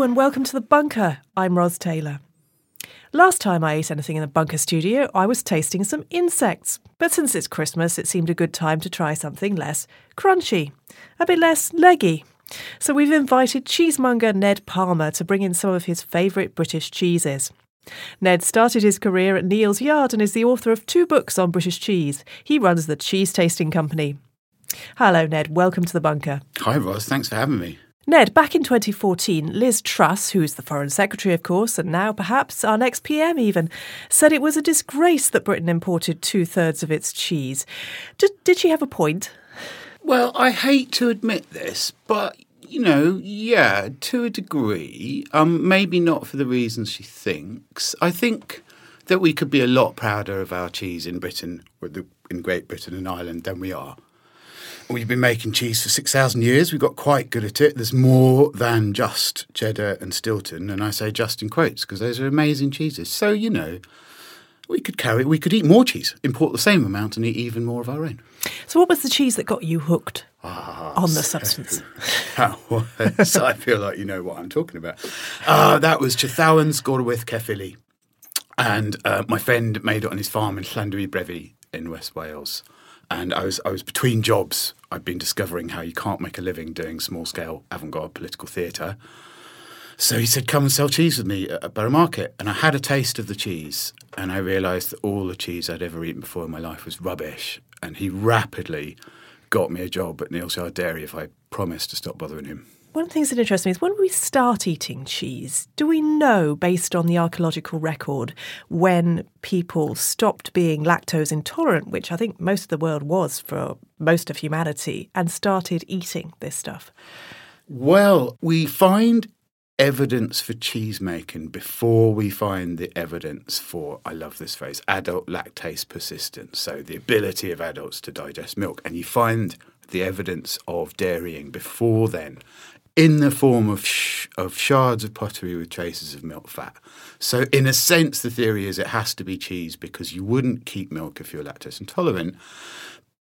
And welcome to the bunker. I'm Ros Taylor. Last time I ate anything in the bunker studio, I was tasting some insects. But since it's Christmas, it seemed a good time to try something less crunchy, a bit less leggy. So we've invited cheesemonger Ned Palmer to bring in some of his favourite British cheeses. Ned started his career at Neal's Yard and is the author of two books on British cheese. He runs the Cheese Tasting Company. Hello, Ned. Welcome to the bunker. Hi, Ros. Thanks for having me. Ned, back in 2014, Liz Truss, who's the Foreign Secretary, of course, and now perhaps our next PM even, said it was a disgrace that Britain imported two thirds of its cheese. Did, did she have a point? Well, I hate to admit this, but you know, yeah, to a degree. Um, maybe not for the reasons she thinks. I think that we could be a lot prouder of our cheese in Britain, in Great Britain and Ireland, than we are. We've been making cheese for 6,000 years. We've got quite good at it. There's more than just cheddar and Stilton. And I say just in quotes because those are amazing cheeses. So, you know, we could carry, we could eat more cheese, import the same amount and eat even more of our own. So, what was the cheese that got you hooked ah, on the substance? that was, I feel like you know what I'm talking about. Uh, that was Trethowan's Gorwydd Caerphilly. And uh, my friend made it on his farm in Llanddewi Brefi in West Wales and I was I was between jobs. I'd been discovering how you can't make a living doing small scale avant-garde political theatre. So he said, "Come and sell cheese with me at Borough Market." And I had a taste of the cheese, and I realised that all the cheese I'd ever eaten before in my life was rubbish. And he rapidly got me a job at Neal's Yard Dairy if I promised to stop bothering him. One of the things that interests me is when we start eating cheese, do we know, based on the archaeological record, when people stopped being lactose intolerant, which I think most of the world was for most of humanity, and started eating this stuff? Well, we find evidence for cheese making before we find the evidence for, I love this phrase, adult lactase persistence. So the ability of adults to digest milk. And you find the evidence of dairying before then in the form of sh- of shards of pottery with traces of milk fat. So, in a sense, the theory is it has to be cheese because you wouldn't keep milk if you're lactose intolerant.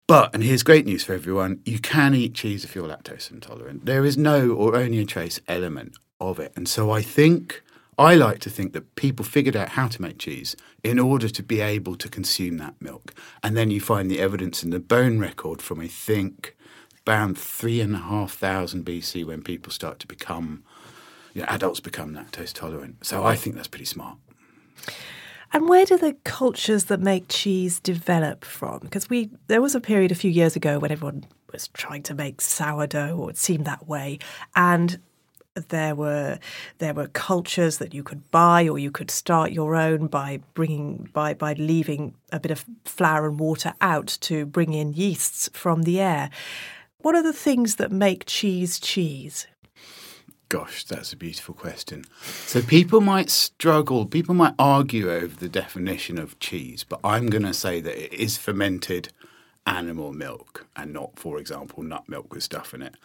But, and here's great news for everyone you can eat cheese if you're lactose intolerant. There is no or only a trace element of it. And so I think, I like to think that people figured out how to make cheese in order to be able to consume that milk. And then you find the evidence in the bone record from, I think, around three and a half thousand BC when people start to become, you know, adults become lactose tolerant. So I think that's pretty smart. And where do the cultures that make cheese develop from? Because we there was a period a few years ago when everyone was trying to make sourdough, or it seemed that way, and there were there were cultures that you could buy or you could start your own by bringing by by leaving a bit of flour and water out to bring in yeasts from the air what are the things that make cheese cheese? Gosh, that's a beautiful question. So people might struggle, people might argue over the definition of cheese, but I'm going to say that it is fermented animal milk and not, for example, nut milk with stuff in it.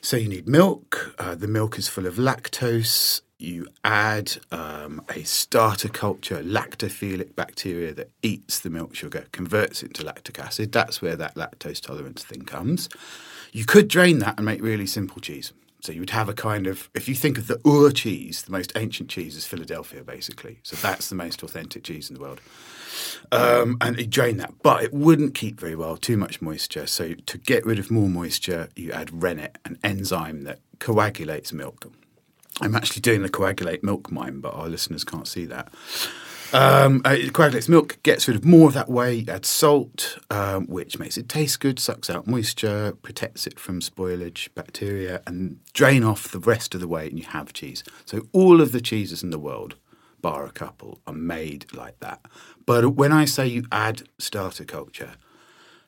So you need milk. Uh, the milk is full of lactose. You add um, a starter culture, lactophilic bacteria that eats the milk sugar, converts it to lactic acid. That's where that lactose tolerance thing comes. You could drain that and make really simple cheese. So you would have a kind of, if you think of the Ur cheese, the most ancient cheese is Philadelphia, basically. So that's the most authentic cheese in the world. Um, and you drain that, but it wouldn't keep very well, too much moisture. So to get rid of more moisture, you add rennet, an enzyme that coagulates milk. I'm actually doing the coagulate milk mime, but our listeners can't see that. Um, uh, coagulates milk, gets rid of more of that way, adds salt, um, which makes it taste good, sucks out moisture, protects it from spoilage, bacteria, and drain off the rest of the way, and you have cheese. So all of the cheeses in the world, bar a couple, are made like that. But when I say you add starter culture,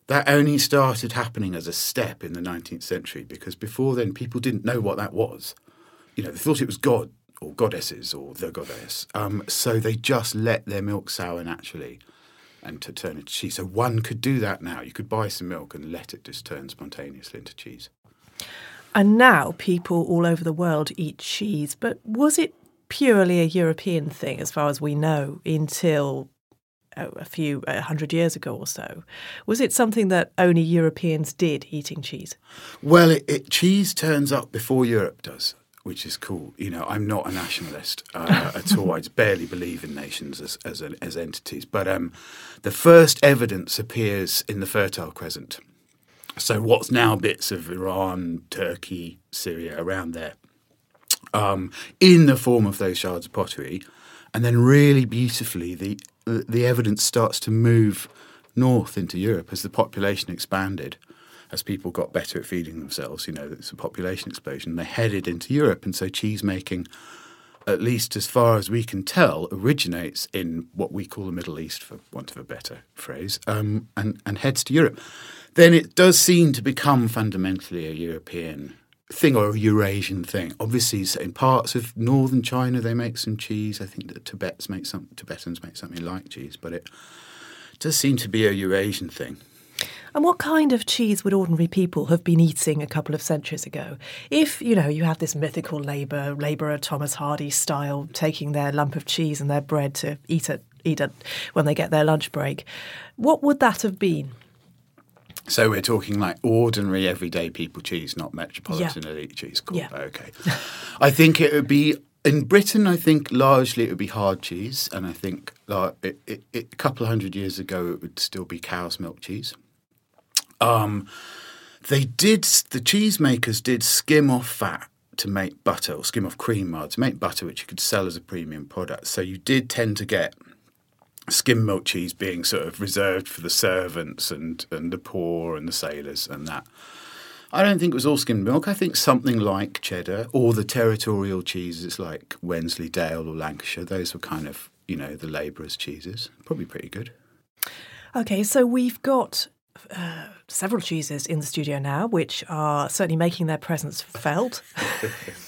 that only started happening as a step in the 19th century because before then people didn't know what that was. You know, they thought it was God or goddesses or the goddess. Um, so they just let their milk sour naturally and to turn into cheese. So one could do that now. You could buy some milk and let it just turn spontaneously into cheese. And now people all over the world eat cheese. But was it purely a European thing, as far as we know, until oh, a few a hundred years ago or so? Was it something that only Europeans did eating cheese? Well, it, it, cheese turns up before Europe does which is cool. You know, I'm not a nationalist uh, at all. I barely believe in nations as as, as entities. But um, the first evidence appears in the Fertile Crescent. So what's now bits of Iran, Turkey, Syria around there, um, in the form of those shards of pottery, and then really beautifully the the evidence starts to move north into Europe as the population expanded as people got better at feeding themselves, you know, it's a population explosion, they headed into Europe. And so cheese making, at least as far as we can tell, originates in what we call the Middle East, for want of a better phrase, um, and, and heads to Europe. Then it does seem to become fundamentally a European thing or a Eurasian thing. Obviously, in parts of northern China, they make some cheese. I think that Tibet's make some Tibetans make something like cheese, but it does seem to be a Eurasian thing. And what kind of cheese would ordinary people have been eating a couple of centuries ago? If, you know, you have this mythical labor, labourer Thomas Hardy style, taking their lump of cheese and their bread to eat it, eat it when they get their lunch break, what would that have been? So we're talking like ordinary everyday people cheese, not metropolitan yeah. elite cheese. Cool. Yeah. Okay. I think it would be in Britain, I think largely it would be hard cheese, and I think like, it, it, it, a couple of hundred years ago it would still be cow's milk cheese. Um, they did the cheesemakers did skim off fat to make butter, or skim off cream rather, to make butter, which you could sell as a premium product. So you did tend to get skim milk cheese being sort of reserved for the servants and, and the poor and the sailors and that. I don't think it was all skimmed milk. I think something like cheddar or the territorial cheeses like Wensleydale or Lancashire, those were kind of, you know, the labourers' cheeses. Probably pretty good. Okay, so we've got uh, several cheeses in the studio now, which are certainly making their presence felt.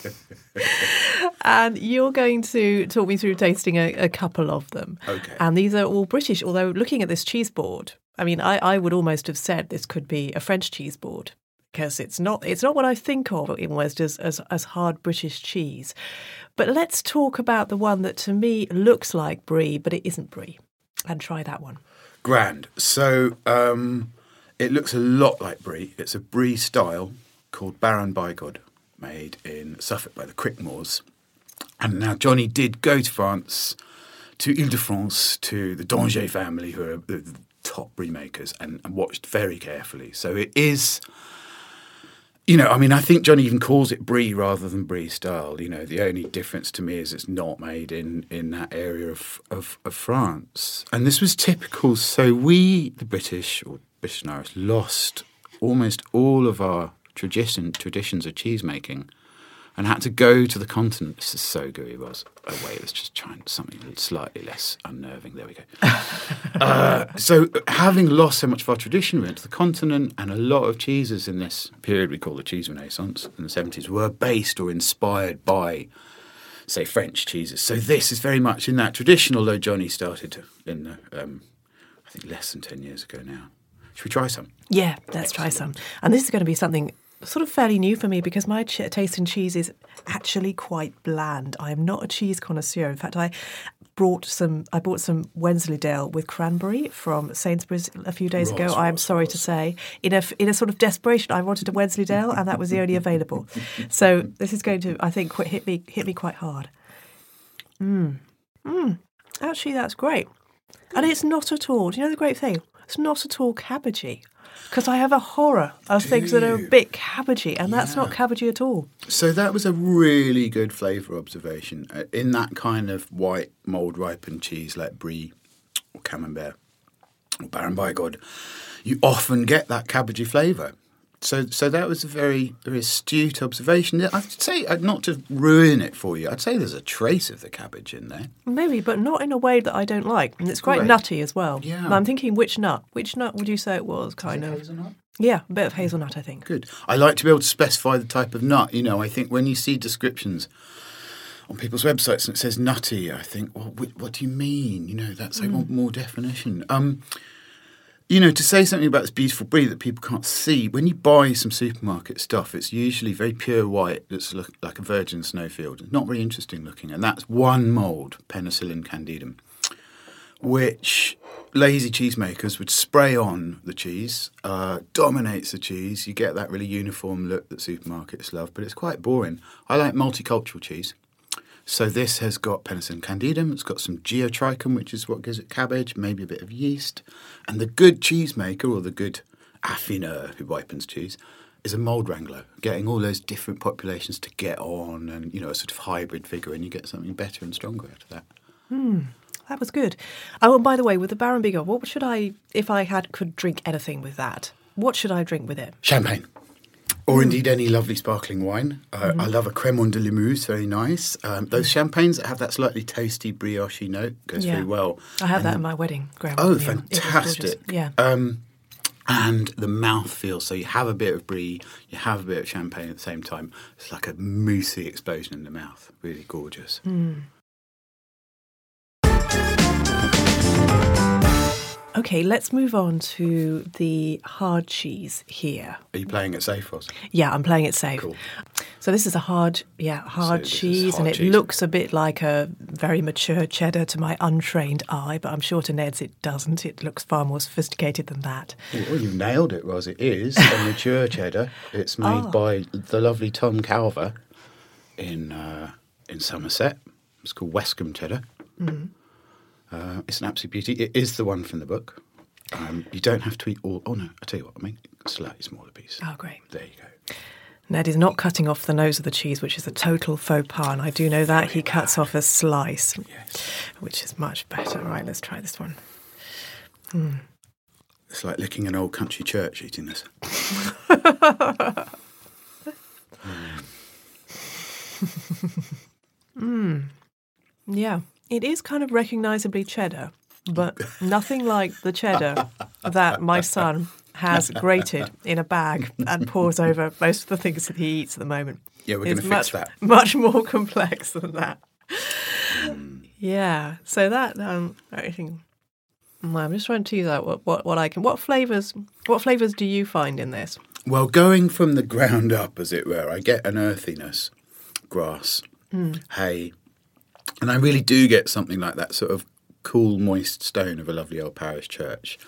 and you're going to talk me through tasting a, a, couple of them. Okay. And these are all British, although looking at this cheese board, I mean, I, I would almost have said this could be a French cheese board because it's not it's not what I think of almost as, as as hard British cheese. But let's talk about the one that to me looks like brie, but it isn't brie, and try that one. Grand. So um, it looks a lot like brie. It's a brie style called Baron Bigod, made in Suffolk by the Crickmores. And now Jonny did go to France, to Ile-de-France, to the Dongé family, who are the top brie makers, and, and watched very carefully. So it is you know, I mean, I think Jonny even calls it brie rather than brie style. You know, the only difference to me is it's not made in, in that area of, of, of France. And this was typical. So we, the British, or British lost almost all of our tradition traditions of cheese making and had to go to the continent. This is so gooey was. Oh wait, let's just try something slightly less unnerving. There we go. uh, so having lost so much of our tradition, we went to the continent, and a lot of cheeses in this period we call the cheese renaissance in the seventies were based or inspired by. Say French cheeses. So this is very much in that tradition. Although Jonny started in, the, um, I think, less than ten years ago now. Should we try some? Yeah, let's try some. And this is going to be something sort of fairly new for me because my ch- taste in cheese is actually quite bland. I am not a cheese connoisseur. In fact, I brought some. I bought some Wensleydale with cranberry from Sainsbury's a few days ago. I am sorry to say, in a in a sort of desperation, I wanted a Wensleydale, and that was the only available. so this is going to, I think, hit me hit me quite hard. Mmm, mmm. Actually, that's great, and it's not at all. Do you know the great thing? It's not at all cabbagey because I have a horror of Do things that are a bit cabbagey, and yeah. that's not cabbagey at all. So that was a really good flavour observation. Uh, in that kind of white mould ripened cheese like brie or camembert or Baron Bigod. you often get that cabbagey flavour. So, so that was a very, very astute observation. I'd say, uh, not to ruin it for you, I'd say there's a trace of the cabbage in there. Maybe, but not in a way that I don't like. And it's quite nutty as well. Yeah. And I'm thinking, which nut? Which nut would you say it was? Kind of hazelnut. Yeah, a bit of hazelnut, I think. Good. I like to be able to specify the type of nut. You know, I think when you see descriptions on people's websites and it says nutty, I think, well, what do you mean? You know, that's I mm. want more definition. Um, you know, to say something about this beautiful brie that people can't see, when you buy some supermarket stuff, it's usually very pure white that's look, like a virgin snowfield. Not very interesting looking. And that's one mould, Penicillium candidum, which lazy cheesemakers would spray on the cheese, uh, dominates the cheese. You get that really uniform look that supermarkets love, but it's quite boring. I like multicultural cheese. So this has got penicillium candidum, it's got some geotrichum, which is what gives it cabbage, maybe a bit of yeast. And the good cheesemaker or the good affineur who ripens cheese is a mold wrangler, getting all those different populations to get on and, you know, a sort of hybrid figure, and you get something better and stronger out of that. Hmm. That was good. Oh, and by the way, with the Baron Bigod, what should I, if I had could drink anything with that? What should I drink with it? Champagne. Or indeed any lovely sparkling wine. Uh, I love a Cremant de Limoux, very nice. Um, those champagnes that have that slightly toasty brioche note goes Yeah. very well. I have that at my wedding. Graham. Oh, Yeah, it was gorgeous. fantastic. Yeah. Um, and the mouth feel. So you have a bit of brie, you have a bit of champagne at the same time. It's like a moussey explosion in the mouth. Really gorgeous. Okay, let's move on to the hard cheese here. Are you playing it safe, Ros? Yeah, I'm playing it safe. Cool. So this is a hard, yeah, hard is cheese, and it cheese. looks a bit like a very mature cheddar to my untrained eye, but I'm sure to Ned's it doesn't. It looks far more sophisticated than that. Well, you've nailed it, Ros. It is a mature cheddar. It's made Oh. by the lovely Tom Calver in uh, in Somerset. It's called Westcombe cheddar. Uh, it's an absolute beauty. It is the one from the book. Um, you don't have to eat all. Oh no! I tell you what. I mean, slightly smaller piece. Oh, great. There you go. Ned is not cutting off the nose of the cheese, which is a total faux pas, and I do know that. He cuts off a slice, Yes. which is much better. Right, let's try this one. It's like licking an old country church eating this. Yeah, it is kind of recognisably cheddar, but nothing like the cheddar that my son has grated in a bag and pours over most of the things that he eats at the moment. Yeah, we're gonna fix much, that. Much more complex than that. Yeah, so that um, I think I'm just trying to tease out what, what, what I can. What flavors? What flavors do you find in this? Well, going from the ground up, as it were, I get an earthiness, grass, hay, and I really do get something like that sort of cool, moist stone of a lovely old parish church.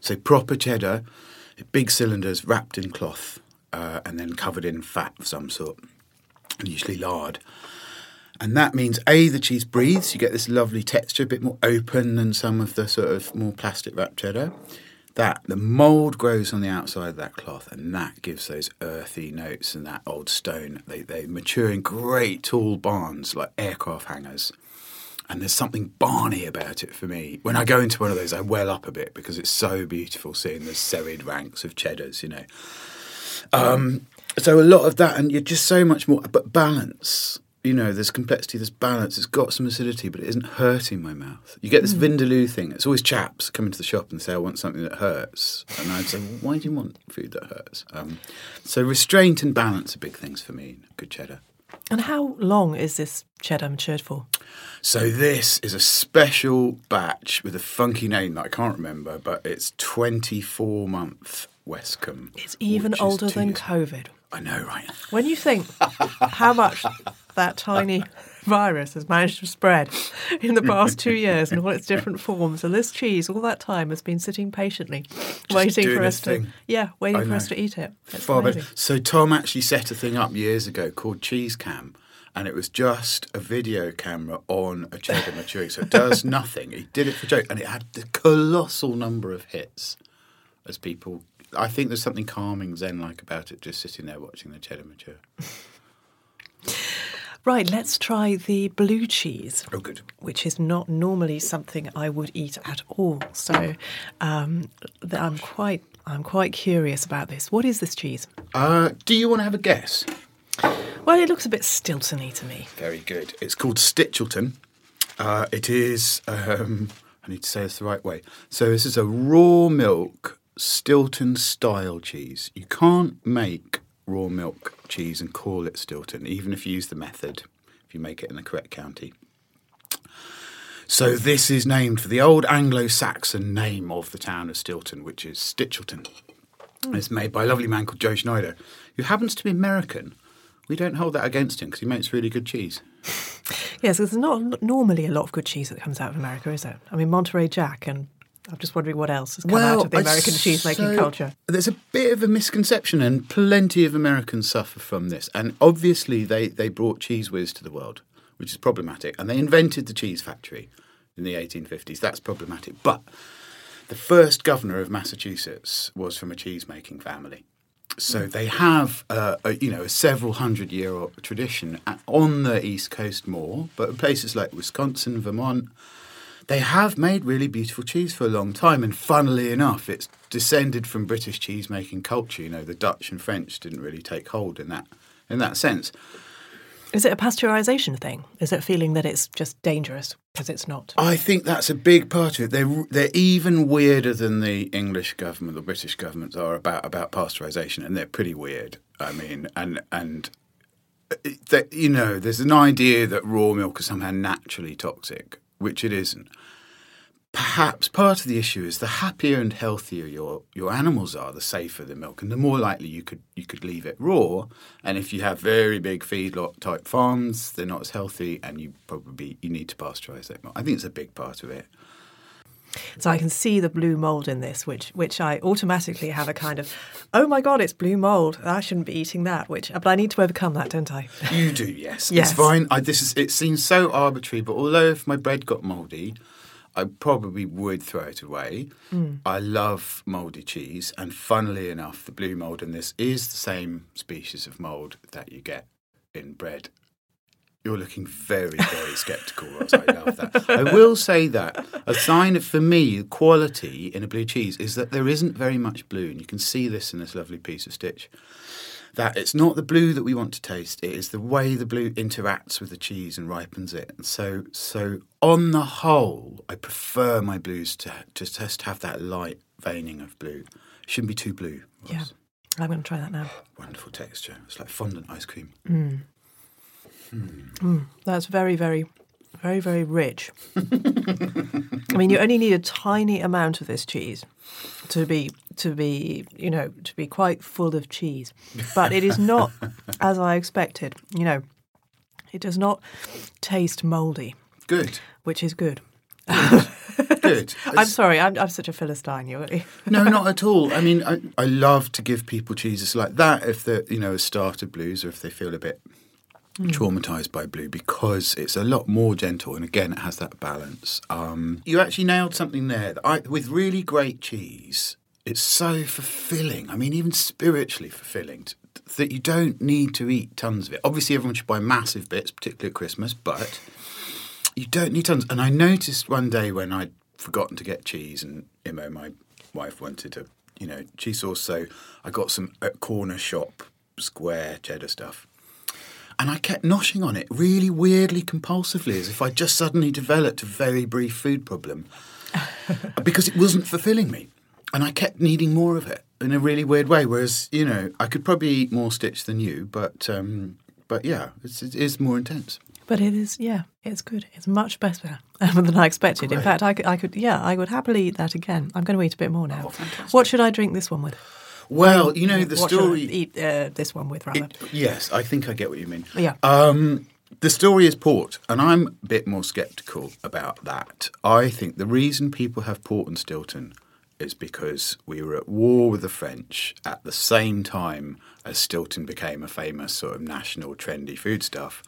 So proper cheddar, big cylinders wrapped in cloth uh, and then covered in fat of some sort, and usually lard. And that means A, the cheese breathes, you get this lovely texture, a bit more open than some of the sort of more plastic wrapped cheddar. That the mould grows on the outside of that cloth, and that gives those earthy notes and that old stone. They, they mature in great tall barns like aircraft hangars. And there's something barny about it for me. When I go into one of those, I well up a bit because it's so beautiful seeing the serried ranks of cheddars, you know. Um, so a lot of that, and you're just so much more, but balance. You know, there's complexity, there's balance. It's got some acidity, but it isn't hurting my mouth. You get this Vindaloo thing. It's always chaps come into the shop and say, "I want something that hurts," and I'd say, well, "Why do you want food that hurts?" Um, so restraint and balance are big things for me. in Good cheddar. And how long is this cheddar matured for? So this is a special batch with a funky name that I can't remember, but it's 24 month Westcombe. It's even older than years- COVID. I know, right? When you think how much that tiny virus has managed to spread in the past two years in all its different forms, and this cheese all that time has been sitting patiently, waiting for us its to yeah, waiting for us to eat it. It's Far amazing. better. So Tom actually set a thing up years ago called Cheese Cam, and it was just a video camera on a cheddar maturing. So it does nothing. He did it for joke, and it had the colossal number of hits as people. I think there's something calming zen-like about it, just sitting there watching the cheddar mature. Right, let's try the blue cheese. Oh, good. Which is not normally something I would eat at all. So um, I'm quite I'm quite curious about this. What is this cheese? Uh, do you want to have a guess? Well, it looks a bit Stiltony to me. Very good. It's called Stichelton. Uh, it is, um, I need to say this the right way. So, this is a raw milk Stilton style cheese. You can't make raw milk cheese and call it Stilton, even if you use the method, if you make it in the correct county. So, this is named for the old Anglo Saxon name of the town of Stilton, which is Stichelton. And It's made by a lovely man called Joe Schneider, who happens to be American. We don't hold that against him because he makes really good cheese. Yes, there's not normally a lot of good cheese that comes out of America, is there? I mean, Monterey Jack, and I'm just wondering what else has come out of the American cheese making so culture. There's a bit of a misconception, and plenty of Americans suffer from this. And obviously, they, they brought Cheez Whiz to the world, which is problematic. And they invented the cheese factory in the 1850s. That's problematic. But the first governor of Massachusetts was from a cheese making family. So they have, uh, a, you know, a several hundred year old tradition on the East Coast more, but in places like Wisconsin, Vermont, they have made really beautiful cheese for a long time. And funnily enough, it's descended from British cheese making culture. You know, the Dutch and French didn't really take hold in that in that sense. Is it a pasteurization thing? Is it feeling that it's just dangerous because it's not? I think that's a big part of it. They're they're even weirder than the English government, the British governments are about about pasteurisation, and they're pretty weird. I mean, and and uh, that you know, there's an idea that raw milk is somehow naturally toxic, which it isn't. Perhaps part of the issue is the happier and healthier your, your animals are, the safer the milk, and the more likely you could you could leave it raw. And if you have very big feedlot type farms, they're not as healthy, and you probably you need to pasteurize that milk. I think it's a big part of it. So I can see the blue mold in this, which which I automatically have a kind of, oh my god, it's blue mold. I shouldn't be eating that. Which, but I need to overcome that, don't I? You do, yes. Yes. It's fine. I, this is. It seems so arbitrary, but although if my bread got mouldy, I probably would throw it away. Hmm. I love mouldy cheese, and funnily enough, the blue mold in this is the same species of mold that you get in bread. You're looking very, very sceptical, Ros. I love that. I will say that a sign of, for me, quality in a blue cheese is that there isn't very much blue, and you can see this in this lovely piece of stitch that it's not the blue that we want to taste it is the way the blue interacts with the cheese and ripens it and so so on the whole i prefer my blues to just just have that light veining of blue shouldn't be too blue Ros. Yeah, I'm going to try that now. wonderful texture it's like fondant ice cream mm. That's very, very, very, very rich. I mean, you only need a tiny amount of this cheese to be to be you know to be quite full of cheese, but it is not as I expected. You know, it does not taste mouldy, good which is good. good I'm sorry, I'm, I'm such a philistine. You no, not at all. I mean, I, I love to give people cheeses like that if they're, you know, started blues or if they feel a bit traumatized by blue because it's a lot more gentle and again, it has that balance. Um, you actually nailed something there. I, with really great cheese, it's so fulfilling. I mean, even spiritually fulfilling. t- That you don't need to eat tons of it. Obviously, everyone should buy massive bits, particularly at Christmas, but you don't need tons. And I noticed one day when I'd forgotten to get cheese, and Imo, my wife, wanted to, you know, cheese sauce. So I got some corner shop square cheddar stuff. And I kept noshing on it really weirdly compulsively, as if I just suddenly developed a very brief food problem because it wasn't fulfilling me. And I kept needing more of it in a really weird way. Whereas, you know, I could probably eat more stitch than you, but um, but yeah, it's, it is more intense. But it is, yeah, it's good. It's much better than I expected. In fact, I could, I could, yeah, I would happily eat that again. I'm going to eat a bit more now. Oh, what should I drink this one with? Well, you know, the story. eat uh, this one with rather. It- yes, I think I get what you mean. Yeah. Um, the story is port, and I'm a bit more sceptical about that. I think the reason people have port and Stilton is because we were at war with the French at the same time as Stilton became a famous sort of national trendy foodstuff.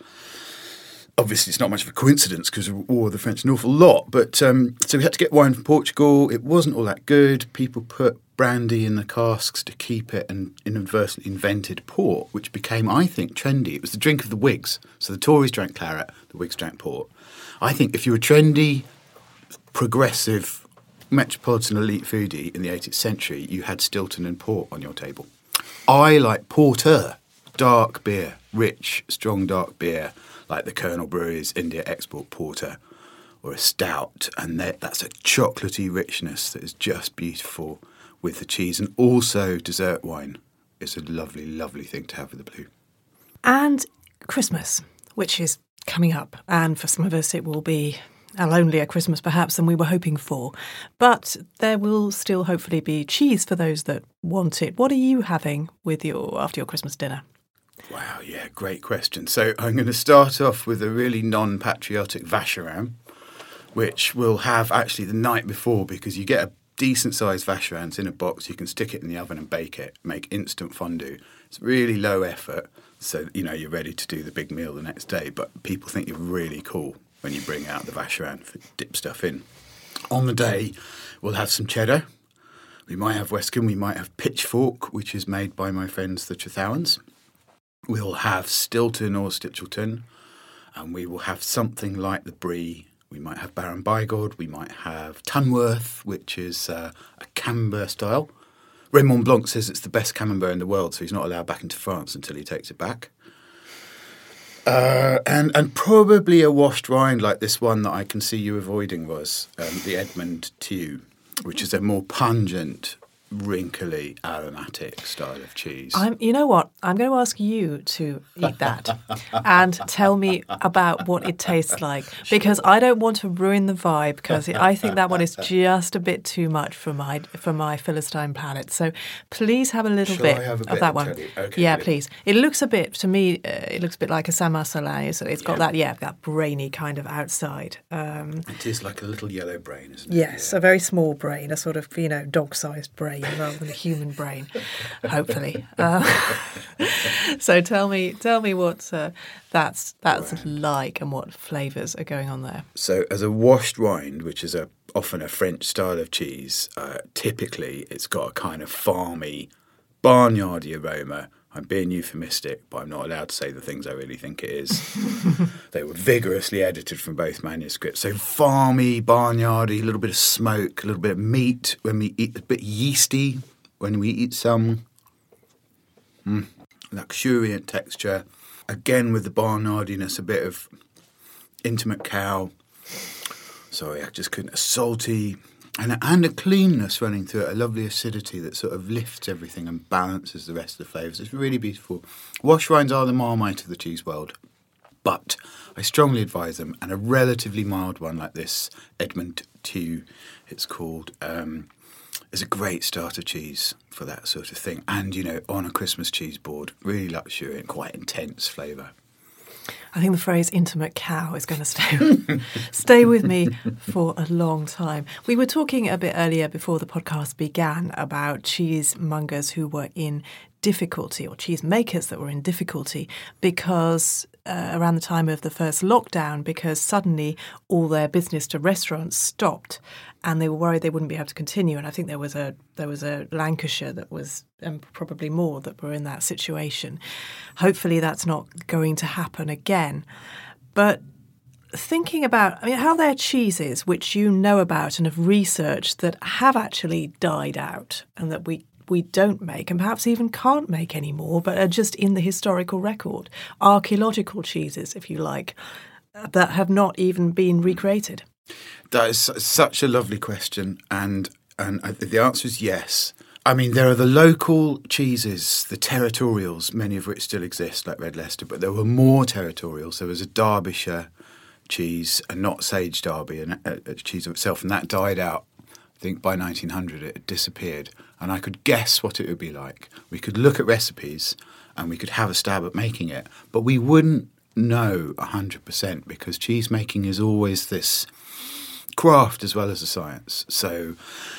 Obviously, it's not much of a coincidence because war with the French an awful lot. But um, so we had to get wine from Portugal. It wasn't all that good. People put brandy in the casks to keep it and inadvertently invented port, which became, I think, trendy. It was the drink of the Whigs. So the Tories drank claret, the Whigs drank port. I think if you were trendy, progressive, metropolitan elite foodie in the 18th century, you had Stilton and port on your table. I like porter, dark beer, rich, strong dark beer, like the Kernel Brewery's India Export Porter or a stout, and that, that's a chocolatey richness that is just beautiful with the cheese, and also dessert wine is a lovely, lovely thing to have with the blue. And Christmas, which is coming up. And for some of us, it will be a lonelier Christmas perhaps than we were hoping for. But there will still hopefully be cheese for those that want it. What are you having with your after your Christmas dinner? Wow, yeah, great question. So I'm going to start off with a really non patriotic Vacherin, which we'll have actually the night before because you get a decent sized Vacherins in a box. You can stick it in the oven and bake it, make instant fondue. It's really low effort, so you know you're ready to do the big meal the next day. But people think you're really cool when you bring out the Vacherin for dip stuff in. On the day, we'll have some cheddar. We might have Westcombe. We might have Pitchfork, which is made by my friends the Trethowans. We'll have Stilton or Stichelton, and we will have something like the Brie. We might have Baron Bigod. We might have Tunworth, which is uh, a Camembert style. Raymond Blanc says it's the best Camembert in the world, so he's not allowed back into France until he takes it back. Uh, and and probably a washed rind like this one that I can see you avoiding was um, the Edmund Tew, which is a more pungent, wrinkly, aromatic style of cheese. I'm, you know what? I'm going to ask you to eat that and tell me about what it tastes like because I don't want to ruin the vibe because I think that one is just a bit too much for my for my philistine palate. So please have a little bit, have a of that one. Okay, yeah, good. please. It looks a bit to me. Uh, it looks a bit like a Marcellin. So it's got Yeah. that yeah that brainy kind of outside. Um, it is like a little yellow brain, isn't it? Yes, a very small brain, a sort of you know dog-sized brain rather than a human brain, hopefully. Uh, so tell me, tell me what uh, that's that's like and what flavours are going on there. So, as a washed rind, which is a often a French style of cheese, uh, typically it's got a kind of farmy, barnyardy aroma. I'm being euphemistic, but I'm not allowed to say the things I really think it is. they were vigorously edited from both manuscripts. So, farmy, barnyardy, a little bit of smoke, a little bit of meat when we eat, a bit yeasty when we eat some. Mm, luxuriant texture. Again, with the barnyardiness, a bit of intimate cow. Sorry, I just couldn't. Salty and and a cleanness running through it, a lovely acidity that sort of lifts everything and balances the rest of the flavours. It's really beautiful. Wash rinds are the marmite of the cheese world, but I strongly advise them. And a relatively mild one like this, Edmund Tew, it's called, um, is a great starter cheese for that sort of thing. And you know, on a Christmas cheese board, really luxuriant, quite intense flavour. I think the phrase "intimate cow" is going to stay stay with me for a long time. We were talking a bit earlier before the podcast began about cheesemongers who were in difficulty or cheese makers that were in difficulty because uh, around the time of the first lockdown because suddenly all their business to restaurants stopped and they were worried they wouldn't be able to continue. And I think there was a there was a Lancashire that was and probably more that were in that situation. Hopefully that's not going to happen again. But thinking about I mean how there are cheeses which you know about and have researched that have actually died out and that we we don't make and perhaps even can't make anymore but are just in the historical record archaeological cheeses if you like that have not even been recreated That is such a lovely question, and and uh, the answer is yes. I mean, there are the local cheeses, the territorials, many of which still exist, like Red Leicester, but there were more territorials. There was a Derbyshire cheese, and not Sage Derby, and a, a cheese of itself, and that died out. Think by 1900 it had disappeared, and I could guess what it would be like. We could look at recipes, and we could have a stab at making it, but we wouldn't know 100% because cheese making is always this craft as well as a science. So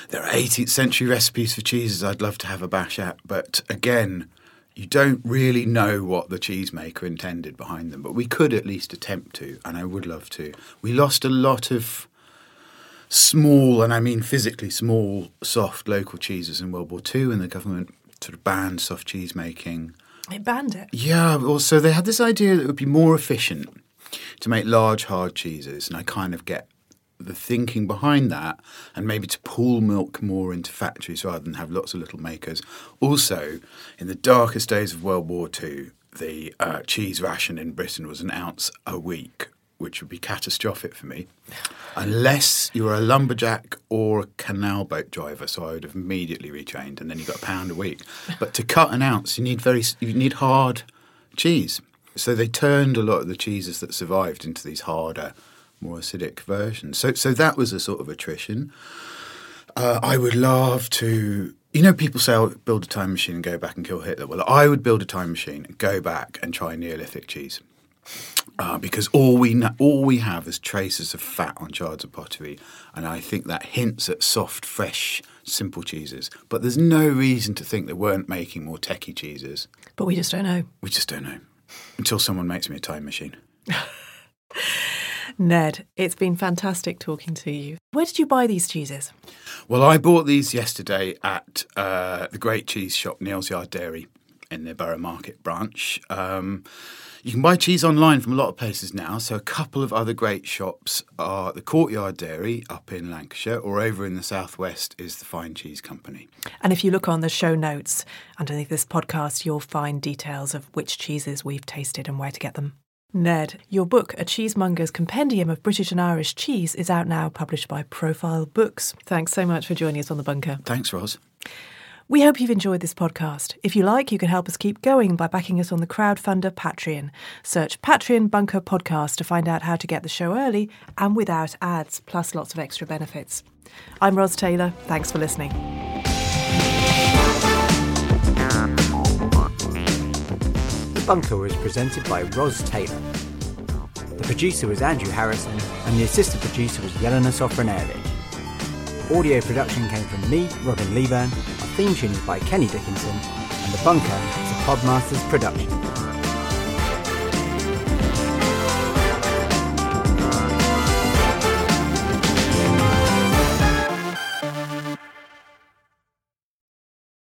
there are 18th century recipes for cheeses I'd love to have a bash at, but again, you don't really know what the cheesemaker intended behind them, but we could at least attempt to, and I would love to. We lost a lot of small, and I mean physically small, soft local cheeses in World War II, and the government sort of banned soft cheese making. it banned it Yeah, also they had this idea that it would be more efficient to make large hard cheeses, and I kind of get the thinking behind that, and maybe to pool milk more into factories rather than have lots of little makers. Also, in the darkest days of World War II, the uh, cheese ration in Britain was an ounce a week, which would be catastrophic for me, unless you were a lumberjack or a canal boat driver. So I would have immediately retrained, and then you got a pound a week. But to cut an ounce, you need very you need hard cheese. So they turned a lot of the cheeses that survived into these harder, more acidic versions. So so that was a sort of attrition. Uh, I would love to You know, people say, oh, build a time machine and go back and kill Hitler. Well, I would build a time machine go back and try Neolithic cheese. Uh, because all we all we have is traces of fat on shards of pottery, and I think that hints at soft, fresh, simple cheeses. But there's no reason to think they weren't making more techie cheeses. But we just don't know. We just don't know until someone makes me a time machine. Ned, it's been fantastic talking to you. Where did you buy these cheeses? Well, I bought these yesterday at uh, the great cheese shop Neal's Yard Dairy in the Borough Market branch. Um, you can buy cheese online from a lot of places now. So, a couple of other great shops are the Courtyard Dairy up in Lancashire, or over in the southwest is the Fine Cheese Company. And if you look on the show notes underneath this podcast, you'll find details of which cheeses we've tasted and where to get them. Ned, your book, A Cheesemonger's Compendium of British and Irish Cheese, is out now, published by Profile Books. Thanks so much for joining us on The Bunker. Thanks, Ros. We hope you've enjoyed this podcast. If you like, you can help us keep going by backing us on the crowdfunder Patreon. Search Patreon Bunker Podcast to find out how to get the show early and without ads, plus lots of extra benefits. I'm Ros Taylor. Thanks for listening. The Bunker was presented by Ros Taylor. The producer was Andrew Harrison, and the assistant producer was Yelena Sofranevich. Audio production came from me, Robin Leeburn. Theme tune is by Kenny Dickinson, and The Bunker is a Podmasters production.